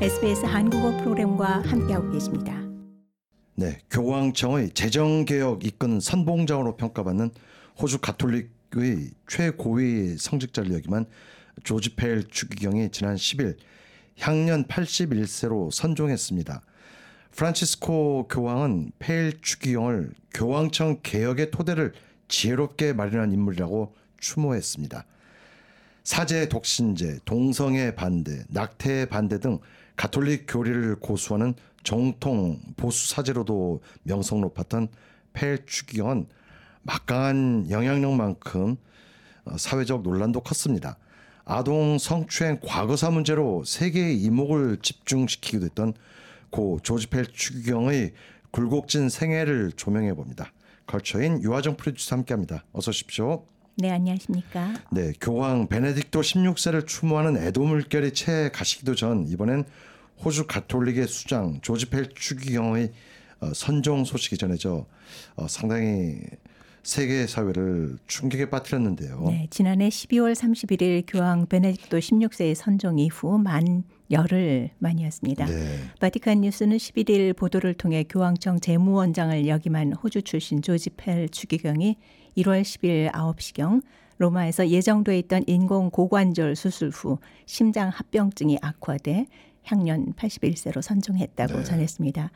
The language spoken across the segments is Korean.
SBS 한국어 프로그램과 함께하고 계십니다. 네, 교황청의 재정 개혁 이끈 선봉장으로 평가받는 호주 가톨릭의 최고위 성직자를 역임한 조지 펠 추기경이 지난 10일 향년 81세로 선종했습니다. 프란치스코 교황은 펠 추기경을 교황청 개혁의 토대를 지혜롭게 마련한 인물이라고 추모했습니다. 사제 독신제, 동성애 반대, 낙태 반대 등 가톨릭 교리를 고수하는 정통 보수 사제로도 명성 높았던 펠 추기경은 막강한 영향력만큼 어, 사회적 논란도 컸습니다. 아동 성추행 과거사 문제로 세계의 이목을 집중시키기도 했던 고 조지 펠 추기경의 굴곡진 생애를 조명해 봅니다. 걸쳐인 유화정 프로듀서 함께합니다. 어서 오십시오. 네, 안녕하십니까? 네, 교황 베네딕토 16세를 추모하는 애도 물결이 채 가시기도 전 이번엔 호주 가톨릭의 수장 조지 펠 추기경의 어, 선종 소식이 전해져 어, 상당히 세계 사회를 충격에 빠뜨렸는데요. 네, 지난해 12월 31일 교황 베네딕토 16세의 선종 이후 만 열흘 만이었습니다. 네. 바티칸 뉴스는 11일 보도를 통해 교황청 재무원장을 역임한 호주 출신 조지 펠 추기경이 1월 10일 9시경 로마에서 예정돼 있던 인공 고관절 수술 후 심장 합병증이 악화돼 향년 81세로 선종했다고 네. 전했습니다.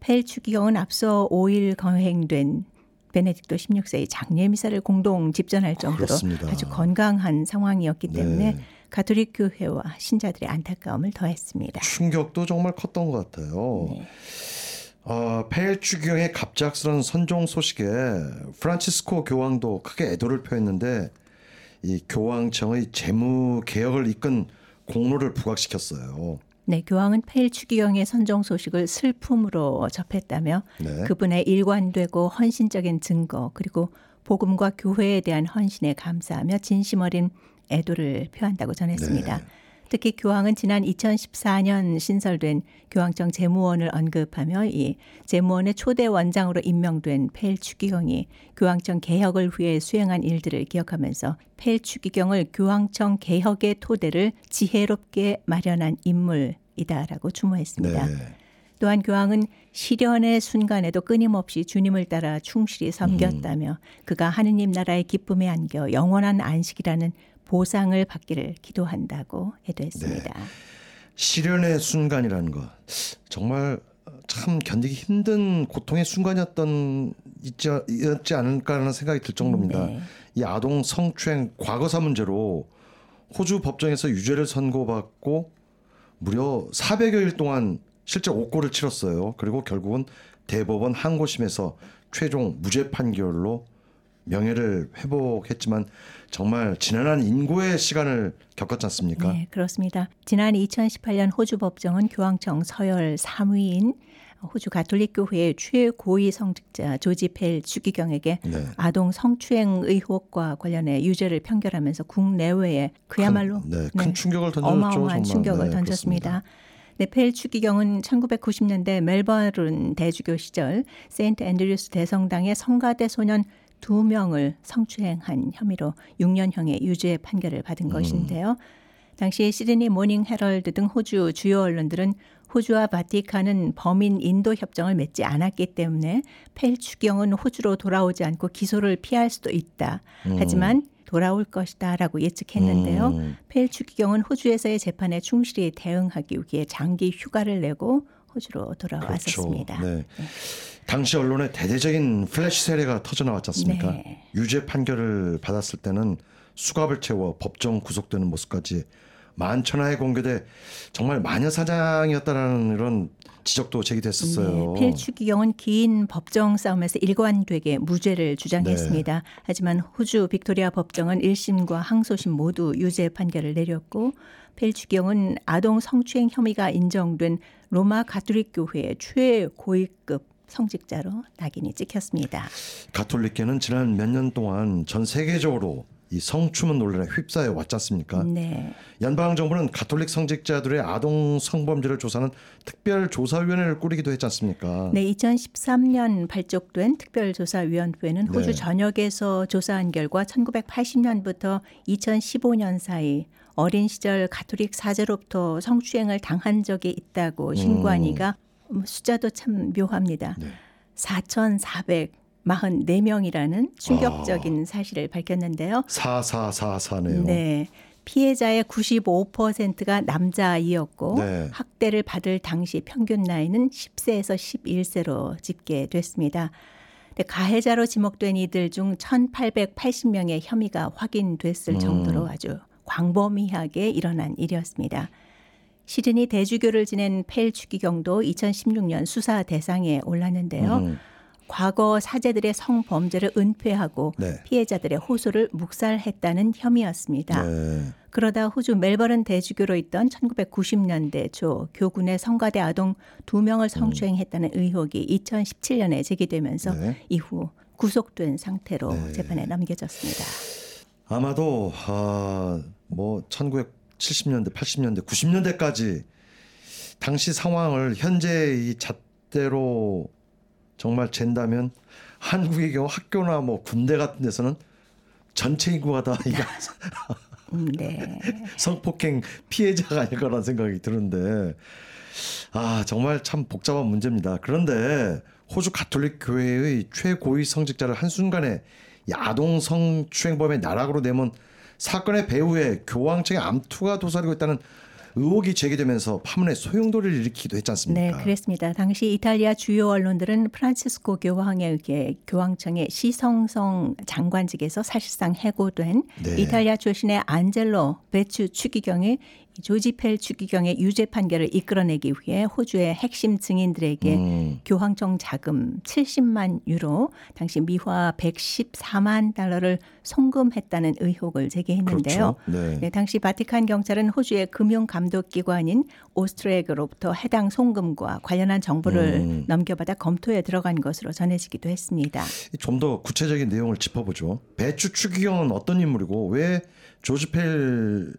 펠 추기경은 앞서 5일 거행된 베네딕토 16세의 장례 미사를 공동 집전할 정도로 그렇습니다. 아주 건강한 상황이었기 때문에 네. 가톨릭 교회와 신자들의 안타까움을 더했습니다. 충격도 정말 컸던 것 같아요. 네. 어, 펠 추기경의 갑작스런 선종 소식에 프란치스코 교황도 크게 애도를 표했는데 이 교황청의 재무 개혁을 이끈 공로를 부각시켰어요. 네, 교황은 펠 추기경의 선종 소식을 슬픔으로 접했다며 네. 그분의 일관되고 헌신적인 증거 그리고 복음과 교회에 대한 헌신에 감사하며 진심 어린 애도를 표한다고 전했습니다. 네. 특히 교황은 지난 2014년 신설된 교황청 재무원을 언급하며 이 재무원의 초대 원장으로 임명된 펠 추기경이 교황청 개혁을 위해 수행한 일들을 기억하면서 펠 추기경을 교황청 개혁의 토대를 지혜롭게 마련한 인물이다라고 추모했습니다. 네. 또한 교황은 시련의 순간에도 끊임없이 주님을 따라 충실히 섬겼다며 그가 하느님 나라의 기쁨에 안겨 영원한 안식이라는 보상을 받기를 기도한다고 애도했습니다. 시련의 순간이라는 것 정말 참 견디기 힘든 고통의 순간이었던 있지, 않을까라는 생각이 들 정도입니다. 네. 이 아동 성추행 과거사 문제로 호주 법정에서 유죄를 선고받고 무려 400여일 동안 실제 옥고를 치렀어요. 그리고 결국은 대법원 항고심에서 최종 무죄 판결로 명예를 회복했지만 정말 지난한 인고의 시간을 겪었지 않습니까? 네, 그렇습니다. 지난 2018년 호주 법정은 교황청 서열 3위인 호주 가톨릭 교회의 최고위 성직자 조지 펠 추기경에게 네. 아동 성추행 의혹과 관련해 유죄를 판결하면서 국내외에 그야말로 큰, 네, 큰 충격을 던졌죠. 어마어마한 정말. 충격을 네, 던졌습니다. 네, 펠 추기경은 1990년대 멜버른 대주교 시절 세인트 앤드류스 대성당의 성가대 소년 두 명을 성추행한 혐의로 6년형의 유죄 판결을 받은 음. 것인데요. 당시 시드니 모닝 헤럴드 등 호주 주요 언론들은 호주와 바티칸은 범인 인도 협정을 맺지 않았기 때문에 펠 추기경은 호주로 돌아오지 않고 기소를 피할 수도 있다. 하지만 돌아올 것이다라고 예측했는데요. 음. 펠 추기경은 호주에서의 재판에 충실히 대응하기 위해 장기 휴가를 내고 호주로 돌아왔었습니다. 그렇죠. 네. 당시 언론에 대대적인 플래시 세례가 터져 나왔지 않습니까? 네. 유죄 판결을 받았을 때는 수갑을 채워 법정 구속되는 모습까지 만천하에 공개돼 정말 마녀 사냥이었다라는 이런 지적도 제기됐었어요. 네, 펠 추기경은 긴 법정 싸움에서 일관되게 무죄를 주장했습니다. 네. 하지만 호주 빅토리아 법정은 1심과 항소심 모두 유죄 판결을 내렸고 펠 추기경은 아동 성추행 혐의가 인정된 로마 가톨릭 교회의 최고위급 성직자로 낙인이 찍혔습니다. 가톨릭계는 지난 몇 년 동안 전 세계적으로 이 성추문 논란에 휩싸여 왔지 않습니까? 네. 연방 정부는 가톨릭 성직자들의 아동 성범죄를 조사하는 특별 조사위원회를 꾸리기도 했지 않습니까? 네, 2013년 발족된 특별 조사위원회는 네. 호주 전역에서 조사한 결과 1980년부터 2015년 사이 어린 시절 가톨릭 사제로부터 성추행을 당한 적이 있다고 신고하니까 음, 숫자도 참 묘합니다. 네. 4,444명이라는 충격적인 사실을 밝혔는데요. 사사사사네요. 네. 피해자의 95%가 남자아이였고 네. 학대를 받을 당시 평균 나이는 10세에서 11세로 집계됐습니다. 가해자로 지목된 이들 중 1,880명의 혐의가 확인됐을 음. 정도로 아주 광범위하게 일어난 일이었습니다. 시드니 대주교를 지낸 펠 추기경도 2016년 수사 대상에 올랐는데요. 음. 과거 사제들의 성범죄를 은폐하고 네. 피해자들의 호소를 묵살했다는 혐의였습니다. 네. 그러다 호주 멜버른 대주교로 있던 1990년대 초 교군의 성가대 아동 두 명을 성추행했다는 의혹이 2017년에 제기되면서 네. 이후 구속된 상태로 네. 재판에 넘겨졌습니다. 아마도 아, 뭐 1970년대, 80년대, 90년대까지 당시 상황을 현재 이 잣대로 정말 잰다면 한국의 경우 학교나 뭐 군대 같은 데서는 전체 인구가 다 이게 음, 네. 성폭행 피해자가 아닐 거라는 생각이 드는데 아 정말 참 복잡한 문제입니다. 그런데 호주 가톨릭 교회의 최고위 성직자를 한 순간에 이 아동 성추행범의 나락으로 내몬 사건의 배후에 교황청의 암투가 도사리고 있다는 의혹이 제기되면서 파문의 소용돌이를 일으키기도 했지 않습니까? 네, 그랬습니다. 당시 이탈리아 주요 언론들은 프란치스코 교황에 의해 교황청의 시성성 장관직에서 사실상 해고된 네. 이탈리아 출신의 안젤로 베추 추기경이 조지 펠 추기경의 유죄 판결을 이끌어내기 위해 호주의 핵심 증인들에게 음. 교황청 자금 70만 유로, 당시 미화 114만 달러를 송금했다는 의혹을 제기했는데요. 그렇죠. 네. 네, 당시 바티칸 경찰은 호주의 금융 감독 기관인 오스트레그로부터 해당 송금과 관련한 정보를 음. 넘겨받아 검토에 들어간 것으로 전해지기도 했습니다. 좀 더 구체적인 내용을 짚어보죠. 배추 추기경은 어떤 인물이고 왜 조지 펠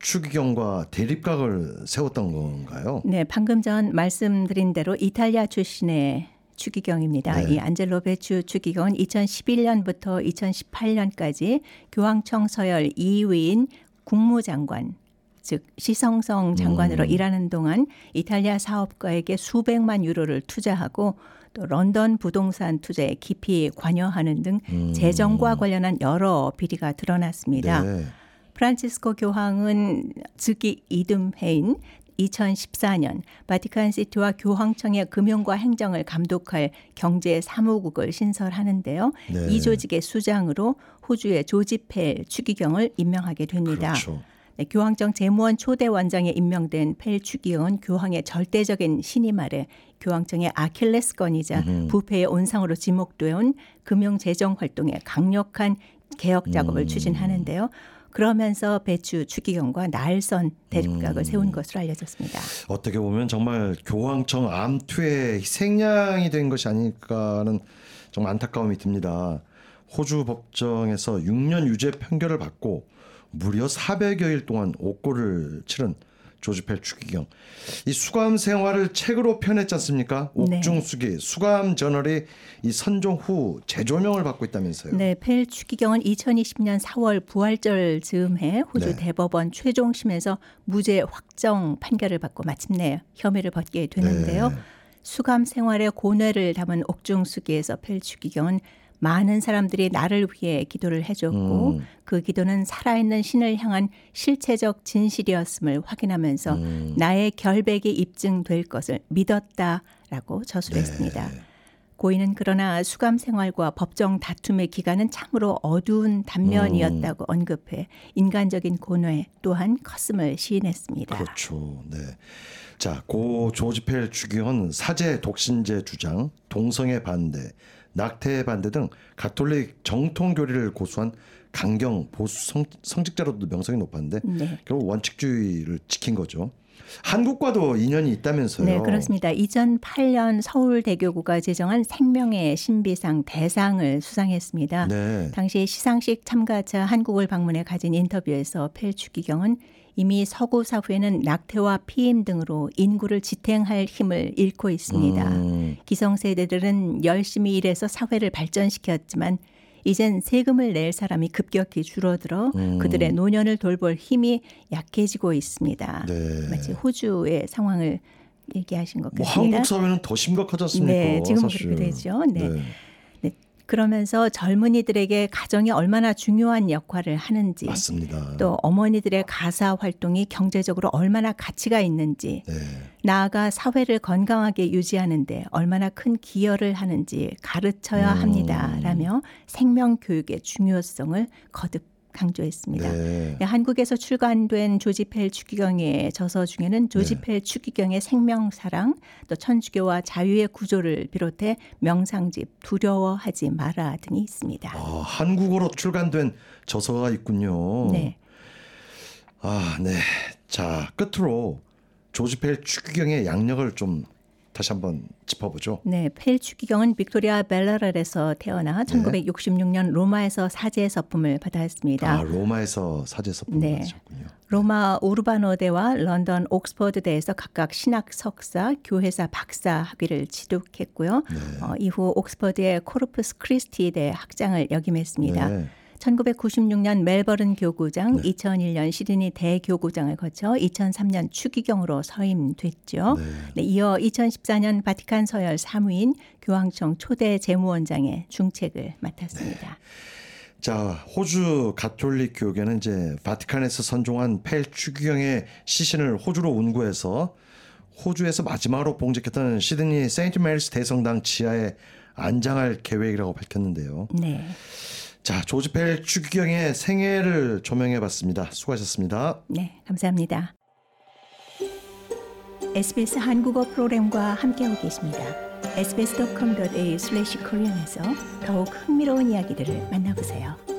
추기경과 대립각을 세웠던 건가요? 네, 방금 전 말씀드린 대로 이탈리아 출신의 추기경입니다. 네. 이 안젤로 베추 추기경은 2011년부터 2018년까지 교황청 서열 2위인 국무장관 즉 시성성 장관으로 음. 일하는 동안 이탈리아 사업가에게 수백만 유로를 투자하고 또 런던 부동산 투자에 깊이 관여하는 등 음. 재정과 관련한 여러 비리가 드러났습니다. 네. 프란치스코 교황은 즉위 이듬해인 2014년 바티칸 시티와 교황청의 금융과 행정을 감독할 경제 사무국을 신설하는데요. 네. 이 조직의 수장으로 호주의 조지 펠 추기경을 임명하게 됩니다. 그렇죠. 네, 교황청 재무원 초대 원장에 임명된 펠 추기경은 교황의 절대적인 신임 아래 교황청의 아킬레스건이자 부패의 온상으로 지목되어 금융 재정 활동에 강력한 개혁 작업을 음. 추진하는데요. 그러면서 배추 추기경과 날선 대립각을 음. 세운 것으로 알려졌습니다. 어떻게 보면 정말 교황청 암투의 희생양이 된 것이 아닐까 하는 정말 안타까움이 듭니다. 호주 법정에서 6년 유죄 판결을 받고 무려 400여일 동안 옥고를 치른 조지펠 추기경. 이 수감 생활을 책으로 펴냈지 않습니까? 네. 옥중수기 수감 저널이 이 선종 후 재조명을 받고 있다면서요. 네, 펠 추기경은 2020년 4월 부활절 즈음에 호주 네. 대법원 최종심에서 무죄 확정 판결을 받고 마침내 혐의를 벗게 되는데요. 네. 수감 생활의 고뇌를 담은 옥중수기에서 펠 추기경은 많은 사람들이 나를 위해 기도를 해줬고 음. 그 기도는 살아있는 신을 향한 실체적 진실이었음을 확인하면서 음. 나의 결백이 입증될 것을 믿었다라고 저술했습니다. 네. 고인은 그러나 수감 생활과 법정 다툼의 기간은 참으로 어두운 단면이었다고 언급해 인간적인 고뇌 또한 컸음을 시인했습니다. 그렇죠. 네. 자, 고 조지 펠 추기경은 사제 독신제 주장, 동성애 반대, 낙태 반대 등 가톨릭 정통 교리를 고수한 강경 보수 성, 성직자로도 명성이 높았는데 네. 결국 원칙주의를 지킨 거죠. 한국과도 인연이 있다면서요. 네, 그렇습니다. 2008년 서울대교구가 제정한 생명의 신비상 대상을 수상했습니다. 네. 당시 시상식 참가자 한국을 방문해 가진 인터뷰에서 펠추기경은 이미 서구 사회는 낙태와 피임 등으로 인구를 지탱할 힘을 잃고 있습니다. 음, 기성세대들은 열심히 일해서 사회를 발전시켰지만 이젠 세금을 낼 사람이 급격히 줄어들어 음. 그들의 노년을 돌볼 힘이 약해지고 있습니다. 네. 마치 호주의 상황을 얘기하신 것뭐 같습니다. 한국 사회는 더 심각하지 않습니까? 네, 지금 사실. 그렇게 되죠. 네. 네. 그러면서 젊은이들에게 가정이 얼마나 중요한 역할을 하는지 맞습니다. 또 어머니들의 가사 활동이 경제적으로 얼마나 가치가 있는지 네. 나아가 사회를 건강하게 유지하는데 얼마나 큰 기여를 하는지 가르쳐야 음. 합니다라며 생명 교육의 중요성을 거듭 강조했습니다. 네. 네, 한국에서 출간된 조지펠 추기경의 저서 중에는 조지펠 추기경의 생명사랑, 또 천주교와 자유의 구조를 비롯해 명상집 두려워하지 마라 등이 있습니다. 아, 한국어로 출간된 저서가 있군요. 네, 아, 네. 자, 끝으로 조지 펠 추기경의 약력을 좀 다시 한번 짚어보죠. 네, 펠 추기경은 빅토리아 발라렛에서 태어나 1966년 로마에서 사제 서품을 받았습니다. 아, 로마에서 사제 서품을 네. 받으셨군요. 로마 우르바노대와 런던 옥스퍼드대에서 각각 신학 석사, 교회사 박사 학위를 취득했고요. 네. 어, 이후 옥스퍼드의 코르푸스 크리스티대 학장을 역임했습니다. 네. 1996년 멜버른 교구장, 2001년 시드니 대교구장을 거쳐 2003년 추기경으로 서임됐죠. 네. 네, 이어 2014년 바티칸 서열 4위인 교황청 초대 재무원장의 중책을 맡았습니다. 자, 호주 가톨릭 교계는 이제 바티칸에서 선종한 펠 추기경의 시신을 호주로 운구해서 호주에서 마지막으로 봉직했던 시드니 세인트 메리스 대성당 지하에 안장할 계획이라고 밝혔는데요. 네. 자, 조지 펠 추기경의 생애를 조명해 봤습니다. 수고하셨습니다. 네, 감사합니다. SBS 한국어 프로그램과 함께하고 계십니다. sbs.com.au/korean에서 더욱 흥미로운 이야기들을 만나보세요.